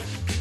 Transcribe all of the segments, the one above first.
Bye.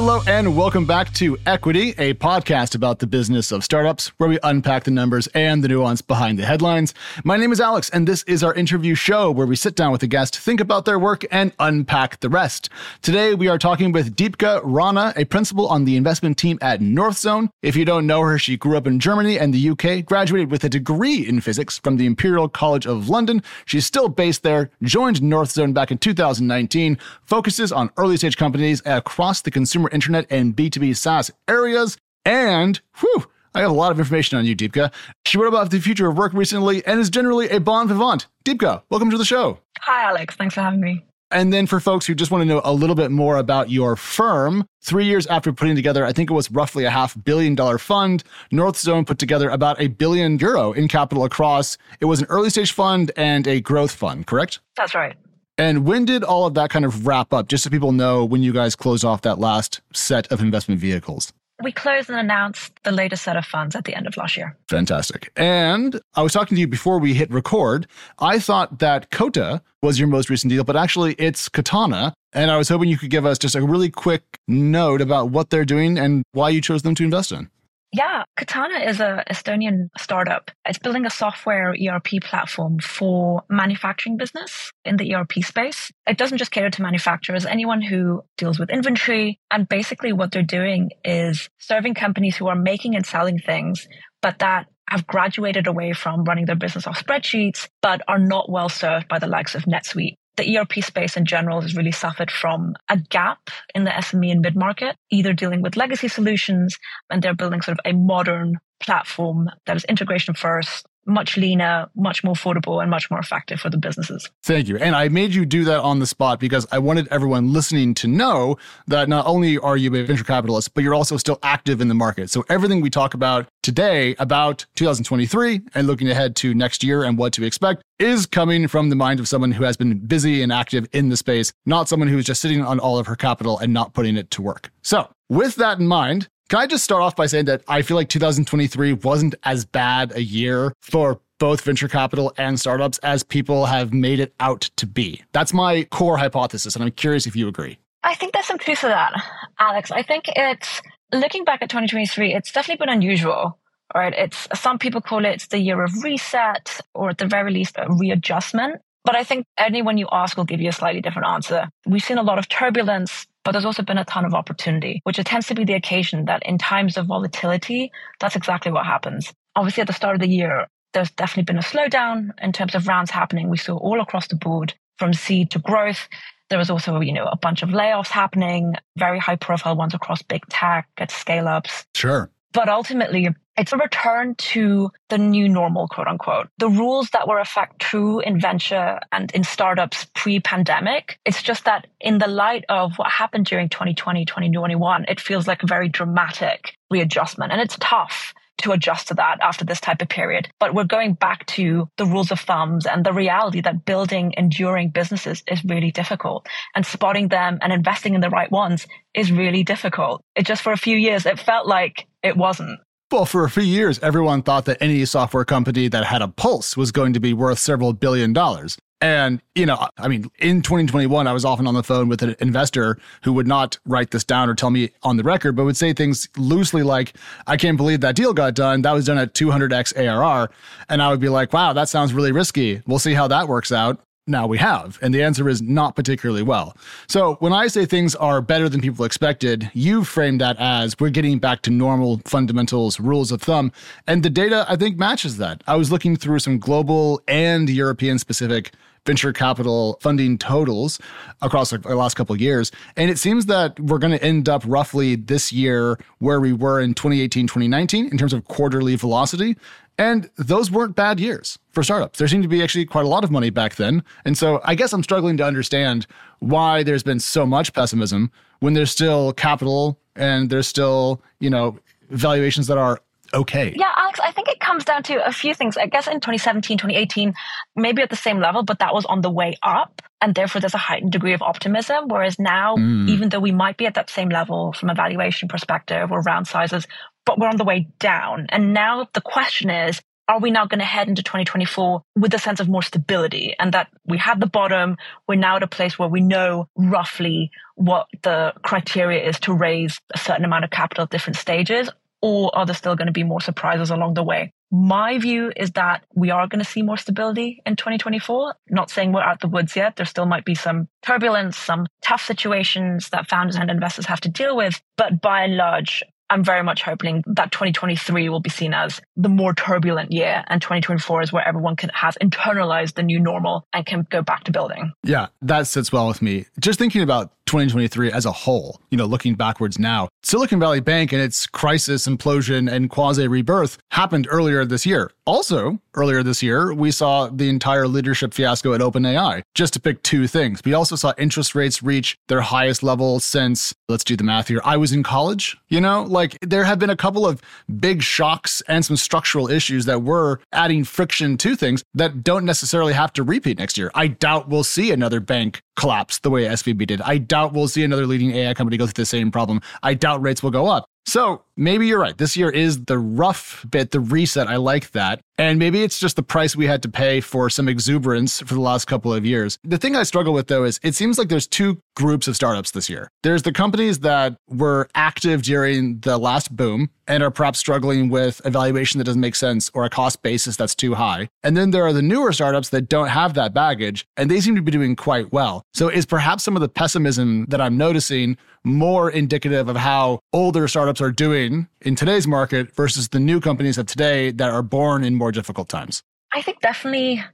Hello and welcome back to Equity, a podcast about the business of startups where we unpack the numbers and the nuance behind the headlines. My name is Alex, and this is our interview show where we sit down with a guest, think about their work, and unpack the rest. Today, we are talking with Deepika Rana, a principal on the investment team at Northzone. If you don't know her, she grew up in Germany and the UK, graduated with a degree in physics from the Imperial College of London. She's still based there, joined Northzone back in 2019, focuses on early stage companies across the consumer consumer internet and B2B SaaS areas. And whew, I have a lot of information on you, Deepika. She wrote about the future of work recently and is generally a bon vivant. Deepika, welcome to the show. Hi, Alex. Thanks for having me. And then for folks who just want to know a little bit more about your firm, three years after putting together, I think it was roughly a half billion dollar fund, Northzone put together about a billion euro in capital across. It was an early stage fund and a growth fund, correct? That's right. And when did all of that kind of wrap up, just so people know when you guys close off that last set of investment vehicles? We closed and announced the latest set of funds at the end of last year. Fantastic. And I was talking to you before we hit record. I thought that Kota was your most recent deal, but actually it's Katana. And I was hoping you could give us just a really quick note about what they're doing and why you chose them to invest in. Yeah, Katana is a Estonian startup. It's building a software ERP platform for manufacturing business in the ERP space. It doesn't just cater to manufacturers, anyone who deals with inventory. And basically what they're doing is serving companies who are making and selling things, but that have graduated away from running their business off spreadsheets, but are not well served by the likes of NetSuite the ERP space in general has really suffered from a gap in the SME and mid market, either dealing with legacy solutions and they're building sort of a modern platform that is integration first, much leaner, much more affordable, and much more effective for the businesses. Thank you. And I made you do that on the spot because I wanted everyone listening to know that not only are you a venture capitalist, but you're also still active in the market. So everything we talk about today about 2023 and looking ahead to next year and what to expect is coming from the mind of someone who has been busy and active in the space, not someone who's just sitting on all of her capital and not putting it to work. So, with that in mind, can I just start off by saying that I feel like 2023 wasn't as bad a year for both venture capital and startups as people have made it out to be? That's my core hypothesis, and I'm curious if you agree. I think there's some truth to that, Alex. I think it's looking back at 2023, it's definitely been unusual. Right. It's some people call it the year of reset or at the very least a readjustment. But I think anyone you ask will give you a slightly different answer. We've seen a lot of turbulence but there's also been a ton of opportunity, which tends to be the occasion that in times of volatility, that's exactly what happens. Obviously, at the start of the year, there's definitely been a slowdown in terms of rounds happening. We saw all across the board from seed to growth. There was also, you know, a bunch of layoffs happening, very high profile ones across big tech at scale ups. Sure. But ultimately, it's a return to the new normal, quote unquote. The rules that were effect true in venture and in startups pre pandemic. It's just that in the light of what happened during 2020, 2021, it feels like a very dramatic readjustment and it's tough to adjust to that after this type of period. But we're going back to the rules of thumbs and the reality that building enduring businesses is really difficult and spotting them and investing in the right ones is really difficult. It just for a few years, it felt like it wasn't. Well, for a few years, everyone thought that any software company that had a pulse was going to be worth several billion dollars. And, you know, I mean, in 2021, I was often on the phone with an investor who would not write this down or tell me on the record, but would say things loosely like, I can't believe that deal got done. That was done at 200x ARR. And I would be like, wow, that sounds really risky. We'll see how that works out now we have? And the answer is not particularly well. So when I say things are better than people expected, you frame that as we're getting back to normal fundamentals, rules of thumb. And the data, I think, matches that. I was looking through some global and European specific venture capital funding totals across the last couple of years. And it seems that we're going to end up roughly this year where we were in 2018, 2019 in terms of quarterly velocity. And those weren't bad years for startups. There seemed to be actually quite a lot of money back then. And so I guess I'm struggling to understand why there's been so much pessimism when there's still capital and there's still, you know, valuations that are okay. Yeah, Alex, I think it comes down to a few things. I guess in 2017, 2018, maybe at the same level, but that was on the way up. And therefore, there's a heightened degree of optimism. Whereas now, mm. even though we might be at that same level from a valuation perspective or round sizes, but we're on the way down. And now the question is, are we now going to head into 2024 with a sense of more stability and that we had the bottom? We're now at a place where we know roughly what the criteria is to raise a certain amount of capital at different stages. Or are there still going to be more surprises along the way? My view is that we are going to see more stability in 2024. Not saying we're out the woods yet. There still might be some turbulence, some tough situations that founders and investors have to deal with. But by and large, I'm very much hoping that 2023 will be seen as the more turbulent year and 2024 is where everyone can has internalized the new normal and can go back to building. Yeah, that sits well with me. Just thinking about 2023 as a whole, you know, looking backwards now, Silicon Valley Bank and its crisis, implosion, and quasi rebirth happened earlier this year. Also, earlier this year, we saw the entire leadership fiasco at OpenAI, just to pick two things. We also saw interest rates reach their highest level since, let's do the math here, I was in college. You know, like there have been a couple of big shocks and some structural issues that were adding friction to things that don't necessarily have to repeat next year. I doubt we'll see another bank collapse the way SVB did. I doubt we'll see another leading AI company go through the same problem. I doubt rates will go up. So maybe you're right. This year is the rough bit, the reset. I like that. And maybe it's just the price we had to pay for some exuberance for the last couple of years. The thing I struggle with though is it seems like there's two groups of startups this year. There's the companies that were active during the last boom and are perhaps struggling with a valuation that doesn't make sense or a cost basis that's too high. And then there are the newer startups that don't have that baggage and they seem to be doing quite well. So is perhaps some of the pessimism that I'm noticing more indicative of how older startups are doing in today's market versus the new companies of today that are born in more difficult times? I think definitely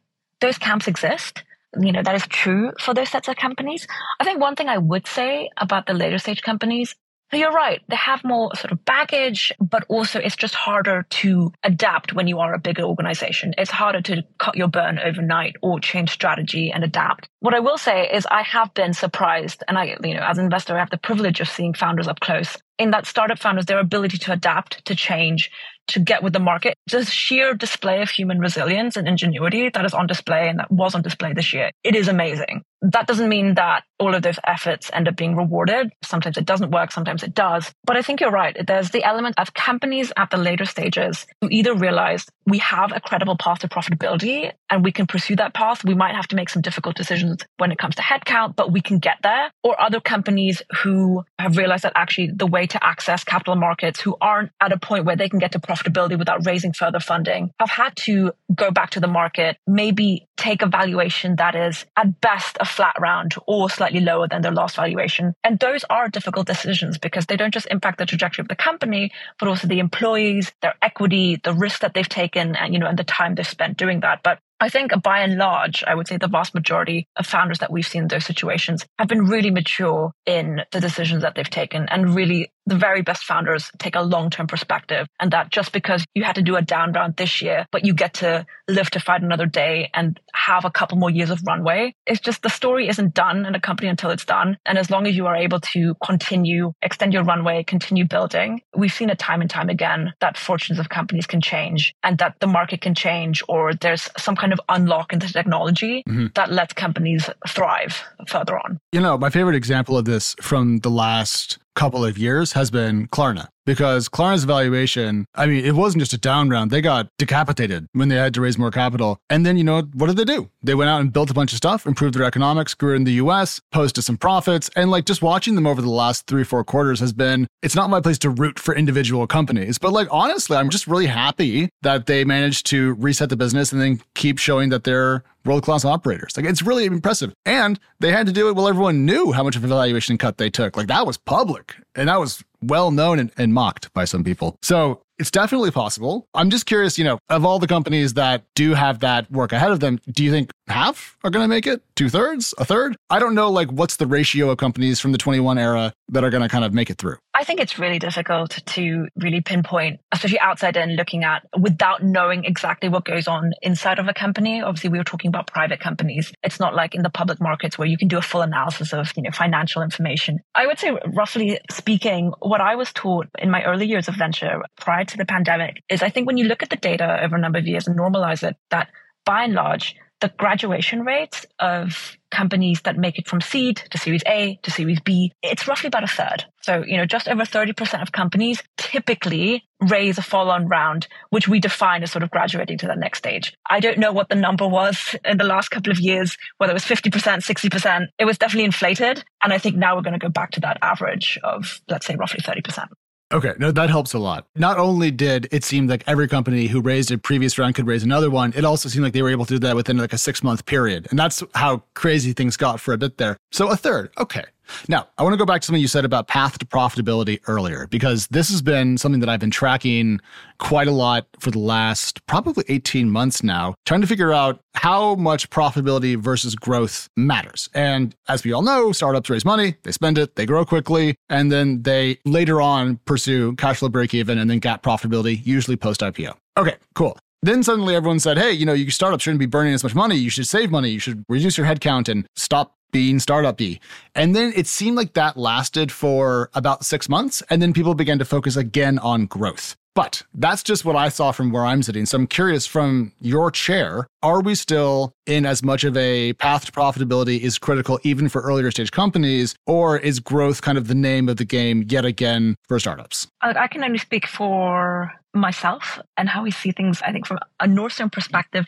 those camps exist. You know, that is true for those sets of companies. I think one thing I would say about the later stage companies you're right. They have more sort of baggage, but also it's just harder to adapt when you are a bigger organization. It's harder to cut your burn overnight or change strategy and adapt. What I will say is I have been surprised and I, you know, as an investor, I have the privilege of seeing founders up close in that startup founders, their ability to adapt, to change, to get with the market. Just sheer display of human resilience and ingenuity that is on display and that was on display this year. It is amazing. That doesn't mean that all of those efforts end up being rewarded. Sometimes it doesn't work, sometimes it does. But I think you're right. There's the element of companies at the later stages who either realize we have a credible path to profitability and we can pursue that path. We might have to make some difficult decisions when it comes to headcount, but we can get there. Or other companies who have realized that actually the way to access capital markets who aren't at a point where they can get to profitability without raising further funding have had to go back to the market, maybe take a valuation that is at best a flat round or slightly lower than their last valuation. And those are difficult decisions because they don't just impact the trajectory of the company, but also the employees, their equity, the risk that they've taken and, you know, and the time they've spent doing that. But I think by and large, I would say the vast majority of founders that we've seen in those situations have been really mature in the decisions that they've taken and really the very best founders take a long-term perspective and that just because you had to do a down round this year, but you get to live to fight another day and have a couple more years of runway. It's just the story isn't done in a company until it's done. And as long as you are able to continue, extend your runway, continue building, we've seen it time and time again that fortunes of companies can change and that the market can change or there's some kind of unlock in the technology mm-hmm. that lets companies thrive further on. You know, my favorite example of this from the last couple of years has been Klarna because Klarna's valuation, I mean, it wasn't just a down round. They got decapitated when they had to raise more capital. And then, you know, what did they do? They went out and built a bunch of stuff, improved their economics, grew in the US, posted some profits. And like just watching them over the last three, four quarters has been, it's not my place to root for individual companies. But like, honestly, I'm just really happy that they managed to reset the business and then keep showing that they're world class operators. Like it's really impressive. And they had to do it while everyone knew how much of a valuation cut they took. Like that was public and that was well known and, and mocked by some people. So it's definitely possible. I'm just curious, you know, of all the companies that do have that work ahead of them, do you think half are going to make it? Two thirds? A third? I don't know, like, what's the ratio of companies from the 21 era that are going to kind of make it through? I think it's really difficult to really pinpoint, especially outside and looking at without knowing exactly what goes on inside of a company. Obviously, we were talking about private companies. It's not like in the public markets where you can do a full analysis of, you know, financial information. I would say, roughly speaking, what I was taught in my early years of venture prior to the pandemic is I think when you look at the data over a number of years and normalize it, that by and large, the graduation rates of companies that make it from seed to series A to series B, it's roughly about a third. So, you know, just over 30% of companies typically raise a follow on round, which we define as sort of graduating to that next stage. I don't know what the number was in the last couple of years, whether it was 50%, 60%. It was definitely inflated. And I think now we're going to go back to that average of, let's say, roughly 30%. Okay, no, that helps a lot. Not only did it seem like every company who raised a previous round could raise another one, it also seemed like they were able to do that within like a six month period. And that's how crazy things got for a bit there. So a third, okay. Now, I want to go back to something you said about path to profitability earlier, because this has been something that I've been tracking quite a lot for the last probably 18 months now, trying to figure out how much profitability versus growth matters. And as we all know, startups raise money, they spend it, they grow quickly, and then they later on pursue cash flow break even and then GAAP profitability, usually post IPO. Okay, cool. Then suddenly everyone said, hey, you know, your startup shouldn't be burning as much money. You should save money. You should reduce your headcount and stop being startup-y. And then it seemed like that lasted for about six months. And then people began to focus again on growth. But that's just what I saw from where I'm sitting. So I'm curious from your chair, are we still in as much of a path to profitability is critical even for earlier stage companies, or is growth kind of the name of the game yet again for startups? I can only speak for myself and how we see things, I think, from a Northzone perspective.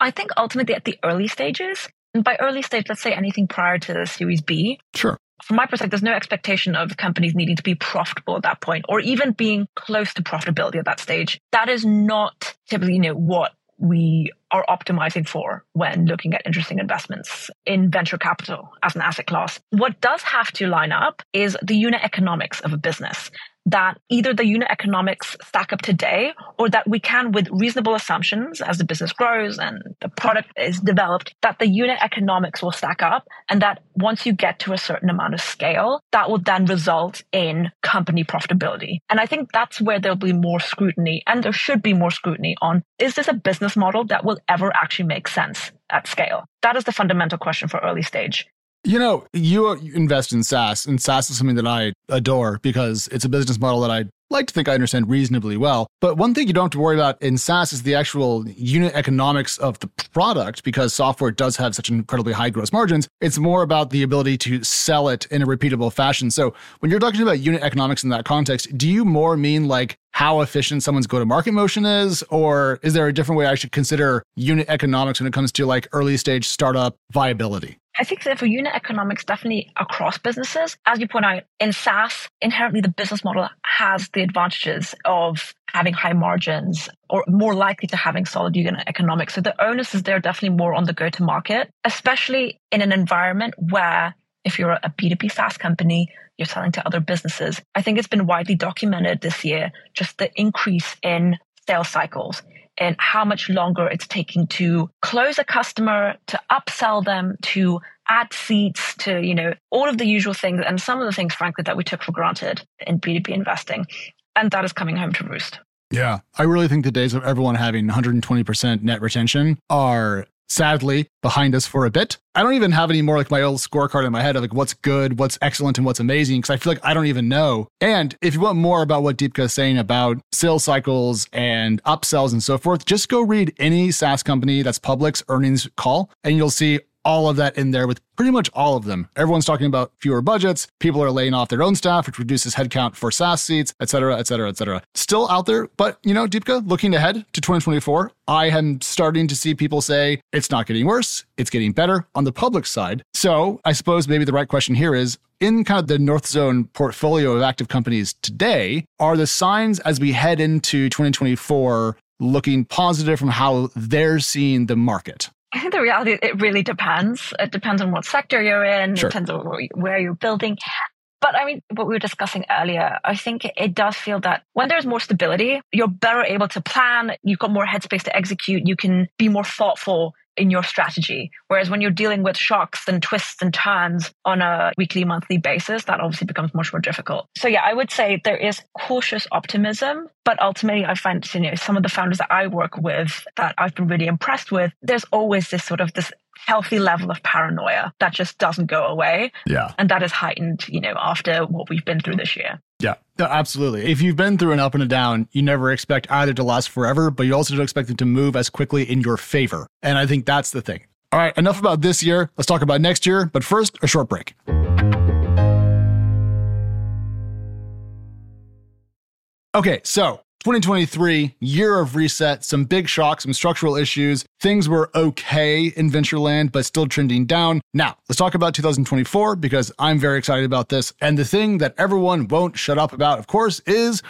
I think ultimately at the early stages, and by early stage, let's say anything prior to the Series B. Sure. From my perspective, there's no expectation of companies needing to be profitable at that point or even being close to profitability at that stage. That is not typically you know, what we are optimizing for when looking at interesting investments in venture capital as an asset class. What does have to line up is the unit economics of a business that either the unit economics stack up today or that we can, with reasonable assumptions as the business grows and the product is developed, that the unit economics will stack up. And that once you get to a certain amount of scale, that will then result in company profitability. And I think that's where there'll be more scrutiny and there should be more scrutiny on is this a business model that will ever actually make sense at scale? That is the fundamental question for early stage. You know, uh, you invest in SaaS, and SaaS is something that I adore because it's a business model that I like to think I understand reasonably well. But one thing you don't have to worry about in SaaS is the actual unit economics of the product because software does have such incredibly high gross margins. It's more about the ability to sell it in a repeatable fashion. So when you're talking about unit economics in that context, do you more mean like how efficient someone's go to market motion is? Or is there a different way I should consider unit economics when it comes to like early stage startup viability? I think that for unit economics, definitely across businesses, as you point out, in SaaS, inherently the business model has the advantages of having high margins or more likely to having solid unit economics. So the onus is there definitely more on the go to market, especially in an environment where if you're a B2B SaaS company, you're selling to other businesses. I think it's been widely documented this year, just the increase in sales cycles and how much longer it's taking to close a customer, to upsell them, to add seats, to, you know, all of the usual things and some of the things, frankly, that we took for granted in B2B investing. And that is coming home to roost. Yeah. I really think the days of everyone having 120% net retention are sadly behind us for a bit. I don't even have any more like my old scorecard in my head of like what's good, what's excellent, and what's amazing because I feel like I don't even know. And if you want more about what Deepika is saying about sales cycles and upsells and so forth, just go read any SaaS company that's public's earnings call and you'll see all of that in there with pretty much all of them. Everyone's talking about fewer budgets. People are laying off their own staff, which reduces headcount for SaaS seats, et cetera, et cetera, et cetera. Still out there, but you know, Deepika, looking ahead to 2024, I am starting to see people say it's not getting worse, it's getting better on the public side. So I suppose maybe the right question here is in kind of the Northzone portfolio of active companies today, are the signs as we head into 2024 looking positive from how they're seeing the market? I think the reality, it really depends. It depends on what sector you're in. Sure. It depends on where you're building. But I mean, what we were discussing earlier, I think it does feel that when there's more stability, you're better able to plan. You've got more headspace to execute. You can be more thoughtful in your strategy. Whereas when you're dealing with shocks and twists and turns on a weekly, monthly basis, that obviously becomes much more difficult. So yeah, I would say there is cautious optimism, but ultimately I find, you know, some of the founders that I work with that I've been really impressed with, there's always this sort of this healthy level of paranoia that just doesn't go away. Yeah. And that is heightened, you know, after what we've been through this year. Yeah, absolutely. If you've been through an up and a down, you never expect either to last forever, but you also don't expect it to move as quickly in your favor. And I think that's the thing. All right, enough about this year. Let's talk about next year. But first, a short break. Okay, so 2023, year of reset, some big shocks, some structural issues. Things were okay in Ventureland, but still trending down. Now, let's talk about 2024 because I'm very excited about this. And the thing that everyone won't shut up about, of course, is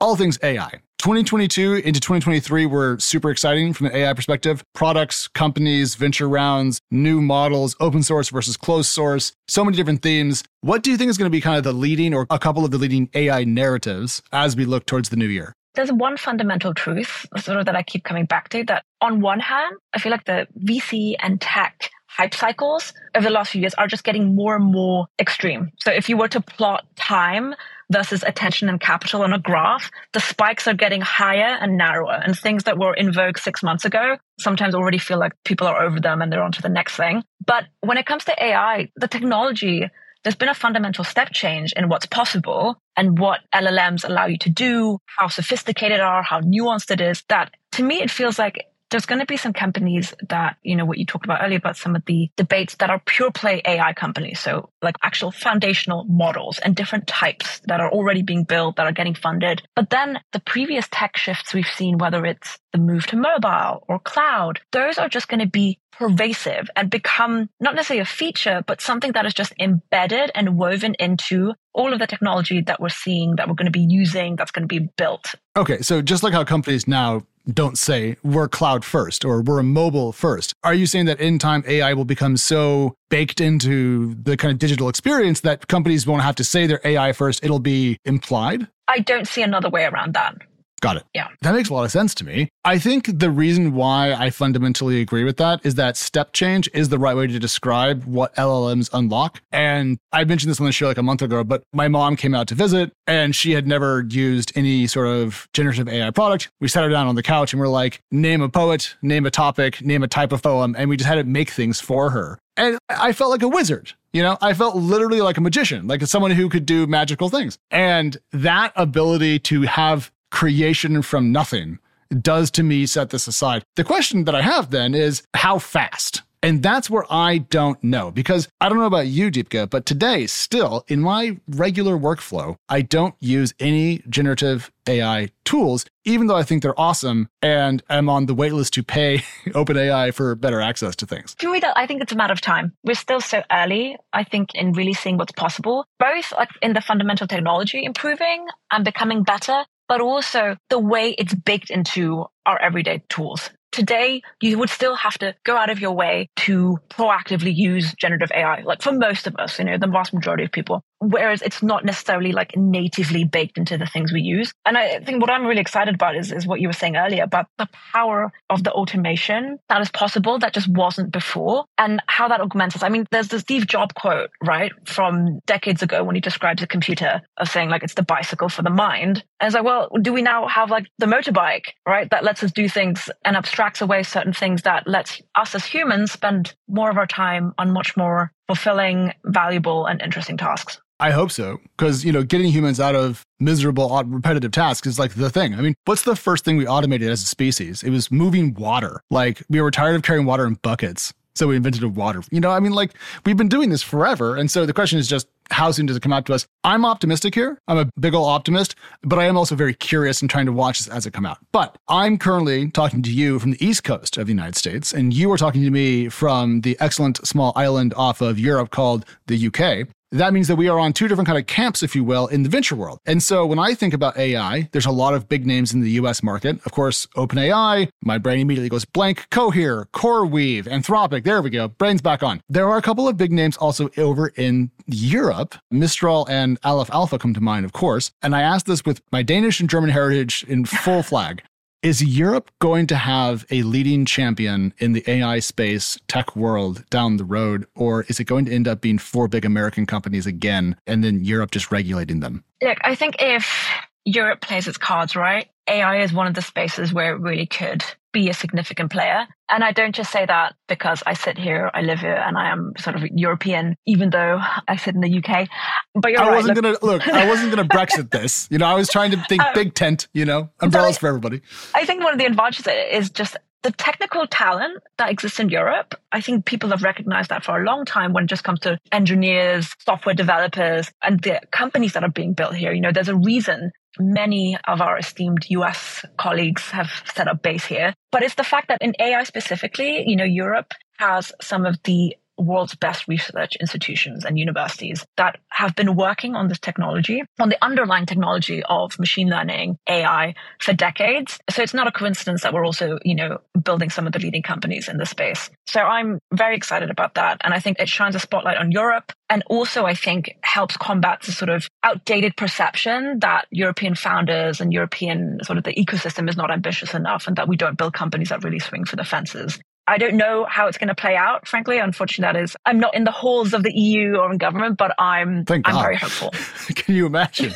all things AI. 2022 into 2023 were super exciting from an AI perspective. Products, companies, venture rounds, new models, open source versus closed source, so many different themes. What do you think is going to be kind of the leading or a couple of the leading AI narratives as we look towards the new year? There's one fundamental truth sort of that I keep coming back to that on one hand, I feel like the VC and tech hype cycles over the last few years are just getting more and more extreme. So if you were to plot time versus attention and capital on a graph, the spikes are getting higher and narrower. And things that were in vogue six months ago sometimes already feel like people are over them and they're on to the next thing. But when it comes to AI, the technology, there's been a fundamental step change in what's possible and what LLMs allow you to do, how sophisticated are, how nuanced it is, that to me, it feels like there's going to be some companies that, you know, what you talked about earlier about some of the debates that are pure play AI companies. So like actual foundational models and different types that are already being built that are getting funded. But then the previous tech shifts we've seen, whether it's the move to mobile or cloud, those are just going to be pervasive and become not necessarily a feature, but something that is just embedded and woven into all of the technology that we're seeing that we're going to be using that's going to be built. Okay. So just like how companies now don't say we're cloud first or we're mobile first. Are you saying that in time AI will become so baked into the kind of digital experience that companies won't have to say they're AI first? It'll be implied? I don't see another way around that. Got it. Yeah. That makes a lot of sense to me. I think the reason why I fundamentally agree with that is that step change is the right way to describe what LLMs unlock. And I mentioned this on the show like a month ago, but my mom came out to visit and she had never used any sort of generative AI product. We sat her down on the couch and we're like, name a poet, name a topic, name a type of poem. And we just had it make things for her. And I felt like a wizard. You know, I felt literally like a magician, like someone who could do magical things. And that ability to have creation from nothing does to me set this aside. The question that I have then is how fast? And that's where I don't know because I don't know about you, Deepika, but today, still in my regular workflow, I don't use any generative AI tools, even though I think they're awesome and I'm on the waitlist to pay OpenAI for better access to things. To me, I think it's a matter of time. We're still so early, I think, in really seeing what's possible, both like in the fundamental technology improving and becoming better, but also the way it's baked into our everyday tools. Today, you would still have to go out of your way to proactively use generative AI, like for most of us, you know, the vast majority of people. Whereas it's not necessarily like natively baked into the things we use. And I think what I'm really excited about is, is what you were saying earlier about the power of the automation that is possible that just wasn't before and how that augments us. I mean, there's the Steve Jobs quote, right, from decades ago when he describes a computer of saying like it's the bicycle for the mind. And it's like, well, do we now have like the motorbike, right, that lets us do things and abstracts away certain things that lets us as humans spend more of our time on much more fulfilling, valuable, and interesting tasks? I hope so. Because, you know, getting humans out of miserable, repetitive tasks is like the thing. I mean, what's the first thing we automated as a species? It was moving water. Like, we were tired of carrying water in buckets. So we invented a water. You know, I mean, like, we've been doing this forever. And so the question is just, how soon does it come out to us? I'm optimistic here. I'm a big old optimist, but I am also very curious and trying to watch this as it come out. But I'm currently talking to you from the East Coast of the United States, and you are talking to me from the excellent small island off of Europe called the UK that means that we are on two different kind of camps, if you will, in the venture world. And so when I think about AI, there's a lot of big names in the US market. Of course, OpenAI, my brain immediately goes blank, Cohere, CoreWeave, Anthropic, there we go, brain's back on. There are a couple of big names also over in Europe. Mistral and Aleph Alpha come to mind, of course. And I asked this with my Danish and German heritage in full flag. Is Europe going to have a leading champion in the AI space tech world down the road, or is it going to end up being four big American companies again and then Europe just regulating them? Look, I think if Europe plays its cards right, AI is one of the spaces where it really could be a significant player. And I don't just say that because I sit here, I live here, and I am sort of European, even though I sit in the UK. But you're I right. wasn't look, gonna look. I wasn't gonna Brexit this. You know, I was trying to think Um, big tent. You know, umbrellas I- for everybody. I think one of the advantages is just the technical talent that exists in Europe. I think people have recognized that for a long time when it just comes to engineers, software developers, and the companies that are being built here. You know, there's a reason many of our esteemed US colleagues have set up base here. But it's the fact that in AI specifically, you know, Europe has some of the world's best research institutions and universities that have been working on this technology, on the underlying technology of machine learning, AI for decades. So it's not a coincidence that we're also, you know, building some of the leading companies in this space. So I'm very excited about that. And I think it shines a spotlight on Europe and also I think helps combat the sort of outdated perception that European founders and European sort of the ecosystem is not ambitious enough and that we don't build companies that really swing for the fences. I don't know how it's going to play out, frankly. Unfortunately, that is, I'm not in the halls of the EU or in government, but I'm, Thank I'm God. very hopeful. Can you imagine?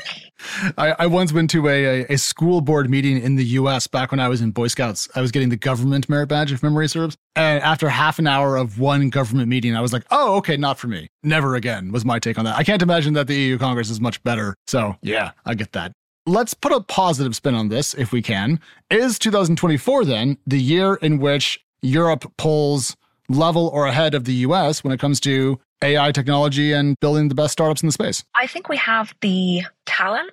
I, I once went to a, a, a school board meeting in the US back when I was in Boy Scouts. I was getting the government merit badge, if memory serves. And after half an hour of one government meeting, I was like, oh, okay, not for me. Never again was my take on that. I can't imagine that the EU Congress is much better. So, yeah, I get that. Let's put a positive spin on this if we can. Is 2024 then the year in which Europe pulls level or ahead of the US when it comes to AI technology and building the best startups in the space? I think we have the talent.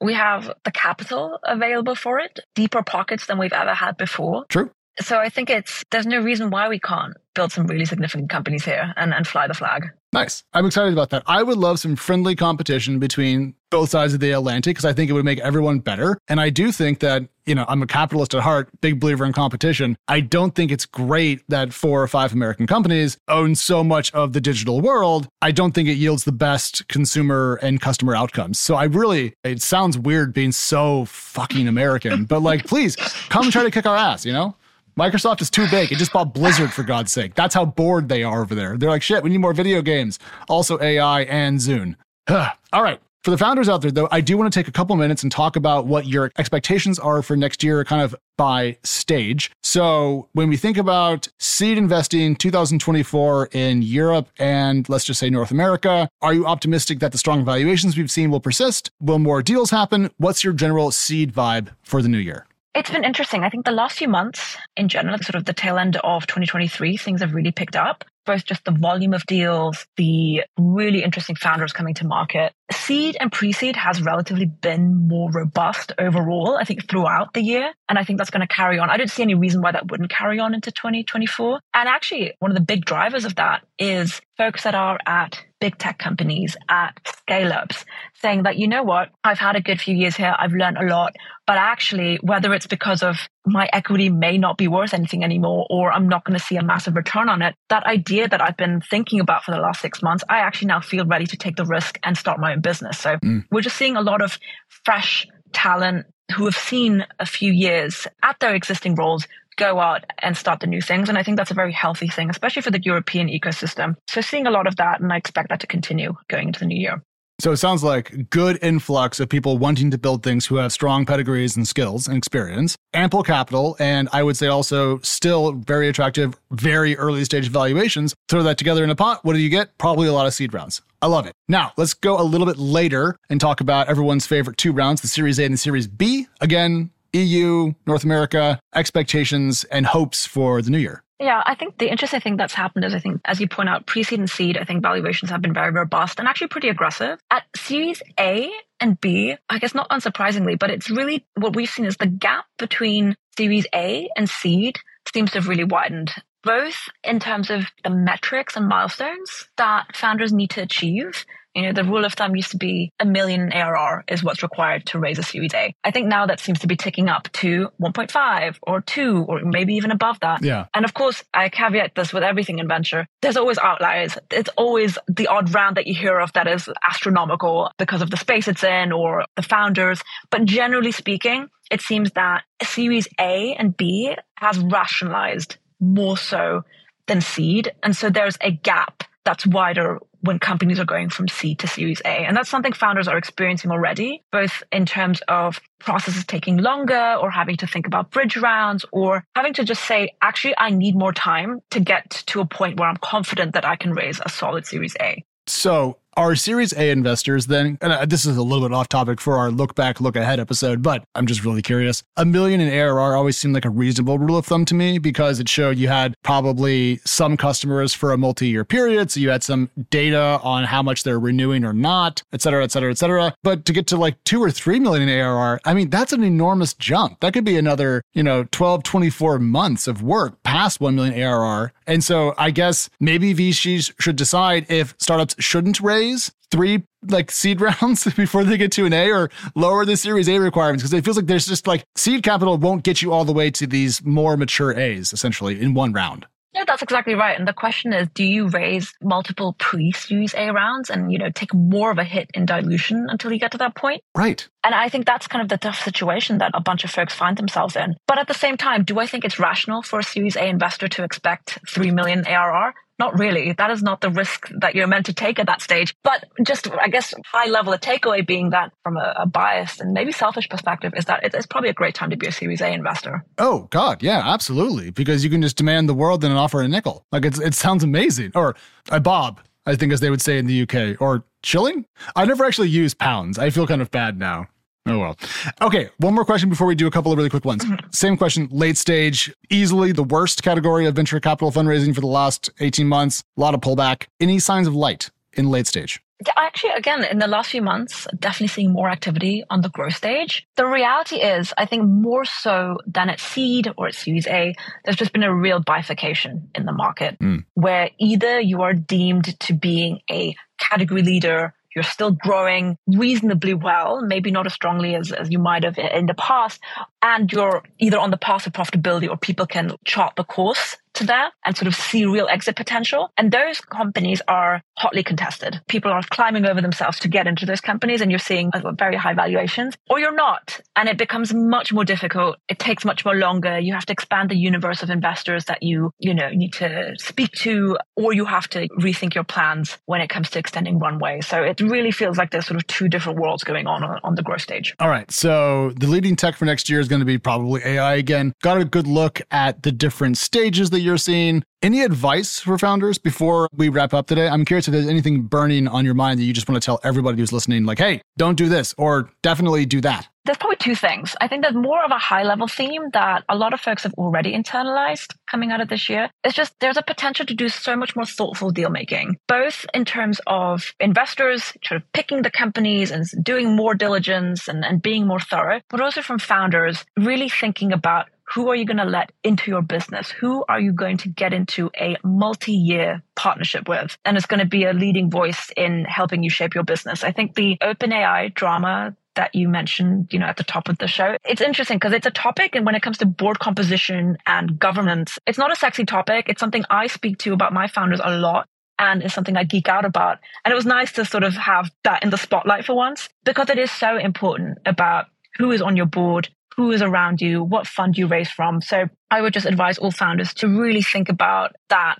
We have the capital available for it, deeper pockets than we've ever had before. True. So I think it's, there's no reason why we can't build some really significant companies here and, and fly the flag. Nice. I'm excited about that. I would love some friendly competition between both sides of the Atlantic because I think it would make everyone better. And I do think that, you know, I'm a capitalist at heart, big believer in competition. I don't think it's great that four or five American companies own so much of the digital world. I don't think it yields the best consumer and customer outcomes. So I really, it sounds weird being so fucking American, but like, please come try to kick our ass, you know? Microsoft is too big. It just bought Blizzard for God's sake. That's how bored they are over there. They're like, shit, we need more video games. Also AI and Zune. All right. For the founders out there, though, I do want to take a couple minutes and talk about what your expectations are for next year, kind of by stage. So, when we think about seed investing 2024 in Europe and let's just say North America, are you optimistic that the strong valuations we've seen will persist? Will more deals happen? What's your general seed vibe for the new year? It's been interesting. I think the last few months in general, sort of the tail end of 2023, things have really picked up. Both just the volume of deals, the really interesting founders coming to market. Seed and pre seed has relatively been more robust overall, I think, throughout the year. And I think that's going to carry on. I don't see any reason why that wouldn't carry on into 2024. And actually, one of the big drivers of that is folks that are at big tech companies, at scale ups, saying that, you know what, I've had a good few years here, I've learned a lot, but actually, whether it's because of my equity may not be worth anything anymore, or I'm not going to see a massive return on it, that idea that I've been thinking about for the last six months, I actually now feel ready to take the risk and start my own business. So Mm. we're just seeing a lot of fresh talent who have seen a few years at their existing roles go out and start the new things. And I think that's a very healthy thing, especially for the European ecosystem. So seeing a lot of that, and I expect that to continue going into the new year. So it sounds like good influx of people wanting to build things who have strong pedigrees and skills and experience, ample capital, and I would say also still very attractive, very early stage valuations. Throw that together in a pot. What do you get? Probably a lot of seed rounds. I love it. Now, let's go a little bit later and talk about everyone's favorite two rounds, the Series A and the Series B. Again, EU, North America, expectations and hopes for the new year. Yeah, I think the interesting thing that's happened is I think, as you point out, pre-seed and seed, I think valuations have been very robust and actually pretty aggressive. At Series A and B, I guess not unsurprisingly, but it's really what we've seen is the gap between Series A and seed seems to have really widened, both in terms of the metrics and milestones that founders need to achieve. You know, the rule of thumb used to be a million ARR is what's required to raise a Series A. I think now that seems to be ticking up to 1.5 or 2 or maybe even above that. Yeah. And of course, I caveat this with everything in venture. There's always outliers. It's always the odd round that you hear of that is astronomical because of the space it's in or the founders. But generally speaking, it seems that Series A and B has rationalized more so than seed. And so there's a gap that's wider when companies are going from C to Series A. And that's something founders are experiencing already, both in terms of processes taking longer or having to think about bridge rounds or having to just say, actually, I need more time to get to a point where I'm confident that I can raise a solid Series A. So our Series A investors then, and uh, this is a little bit off topic for our look back, look ahead episode, but I'm just really curious. A million in ARR always seemed like a reasonable rule of thumb to me because it showed you had probably some customers for a multi year period. So you had some data on how much they're renewing or not, et cetera, et cetera, et cetera. But to get to like two or three million in ARR, I mean, that's an enormous jump. That could be another, you know, 12, 24 months of work past 1 million ARR. And so I guess maybe VCs should decide if startups shouldn't raise three like seed rounds before they get to an A or lower the series A requirements because it feels like there's just like seed capital won't get you all the way to these more mature A's essentially in one round. Yeah, that's exactly right. And the question is, do you raise multiple pre-series A rounds and, you know, take more of a hit in dilution until you get to that point? Right. And I think that's kind of the tough situation that a bunch of folks find themselves in. But at the same time, do I think it's rational for a series A investor to expect 3 million ARR? Not really. That is not the risk that you're meant to take at that stage. But just, I guess, high level, a takeaway being that from a, a biased and maybe selfish perspective is that it's probably a great time to be a Series A investor. Oh, God. Yeah, absolutely. Because you can just demand the world and offer a nickel. Like it's, it sounds amazing. Or a bob, I think, as they would say in the UK. Or shilling? I never actually use pounds. I feel kind of bad now. Oh well. Okay, one more question before we do a couple of really quick ones. Mm-hmm. Same question, late stage, easily the worst category of venture capital fundraising for the last 18 months, a lot of pullback. Any signs of light in late stage? Actually, again, in the last few months, definitely seeing more activity on the growth stage. The reality is, I think more so than at seed or at Series A, there's just been a real bifurcation in the market mm. where either you are deemed to being a category leader you're still growing reasonably well, maybe not as strongly as, as you might have in the past, and you're either on the path of profitability or people can chart the course to that and sort of see real exit potential. And those companies are hotly contested. People are climbing over themselves to get into those companies and you're seeing very high valuations or you're not. And it becomes much more difficult. It takes much more longer. You have to expand the universe of investors that you, you know, need to speak to or you have to rethink your plans when it comes to extending runway. So it really feels like there's sort of two different worlds going on uh, on the growth stage. All right. So the leading tech for next year is going to be probably AI again. Got a good look at the different stages that you're seeing. Any advice for founders before we wrap up today? I'm curious if there's anything burning on your mind that you just want to tell everybody who's listening, like, hey, don't do this, or definitely do that. There's probably two things. I think there's more of a high level theme that a lot of folks have already internalized coming out of this year. It's just there's a potential to do so much more thoughtful deal making, both in terms of investors sort of picking the companies and doing more diligence and, and being more thorough, but also from founders really thinking about who are you going to let into your business? Who are you going to get into a multi year partnership with? And it's going to be a leading voice in helping you shape your business. I think the OpenAI drama that you mentioned, you know, at the top of the show. It's interesting because it's a topic and when it comes to board composition and governance, it's not a sexy topic. It's something I speak to about my founders a lot and is something I geek out about. And it was nice to sort of have that in the spotlight for once because it is so important about who is on your board, who is around you, what fund you raise from. So I would just advise all founders to really think about that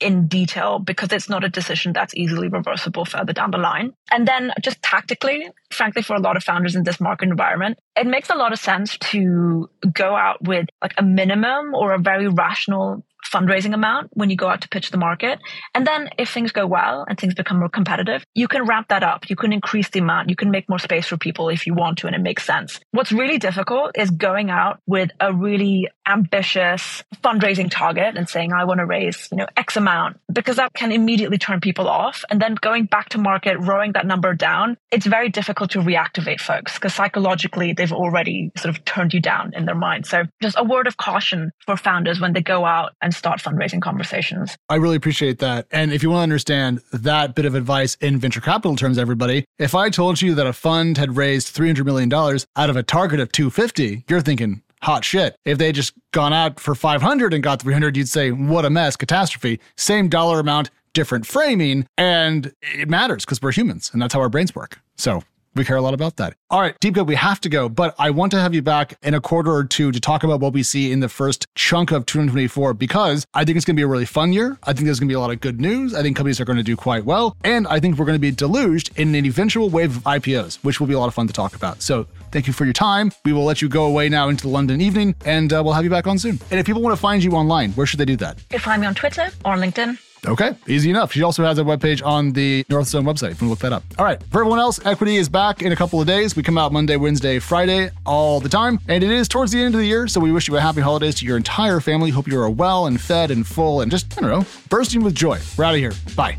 in detail because it's not a decision that's easily reversible further down the line. And then just tactically, frankly, for a lot of founders in this market environment, it makes a lot of sense to go out with like a minimum or a very rational fundraising amount when you go out to pitch the market. And then if things go well and things become more competitive, you can ramp that up. You can increase the amount. You can make more space for people if you want to and it makes sense. What's really difficult is going out with a really ambitious fundraising target and saying, I want to raise, you know, X amount because that can immediately turn people off. And then going back to market, rowing that number down, it's very difficult to reactivate folks because psychologically they've already sort of turned you down in their mind. So just a word of caution for founders when they go out and start fundraising conversations. I really appreciate that. And if you want to understand that bit of advice in venture capital terms, everybody, if I told you that a fund had raised $300 million out of a target of 250, you're thinking, hot shit. If they just gone out for 500 and got 300, you'd say, what a mess, catastrophe. Same dollar amount, different framing. And it matters because we're humans and that's how our brains work. So We care a lot about that. All right, Deepika, we have to go, but I want to have you back in a quarter or two to talk about what we see in the first chunk of 2024 because I think it's going to be a really fun year. I think there's going to be a lot of good news. I think companies are going to do quite well. And I think we're going to be deluged in an eventual wave of IPOs, which will be a lot of fun to talk about. So thank you for your time. We will let you go away now into the London evening and uh, we'll have you back on soon. And if people want to find you online, where should they do that? You find me on Twitter or LinkedIn. Okay, easy enough. She also has a webpage on the Northzone website. You look that up. All right, for everyone else, Equity is back in a couple of days. We come out Monday, Wednesday, Friday all the time, and it is towards the end of the year. So we wish you a happy holidays to your entire family. Hope you are well and fed and full and just I don't know, bursting with joy. We're out of here. Bye.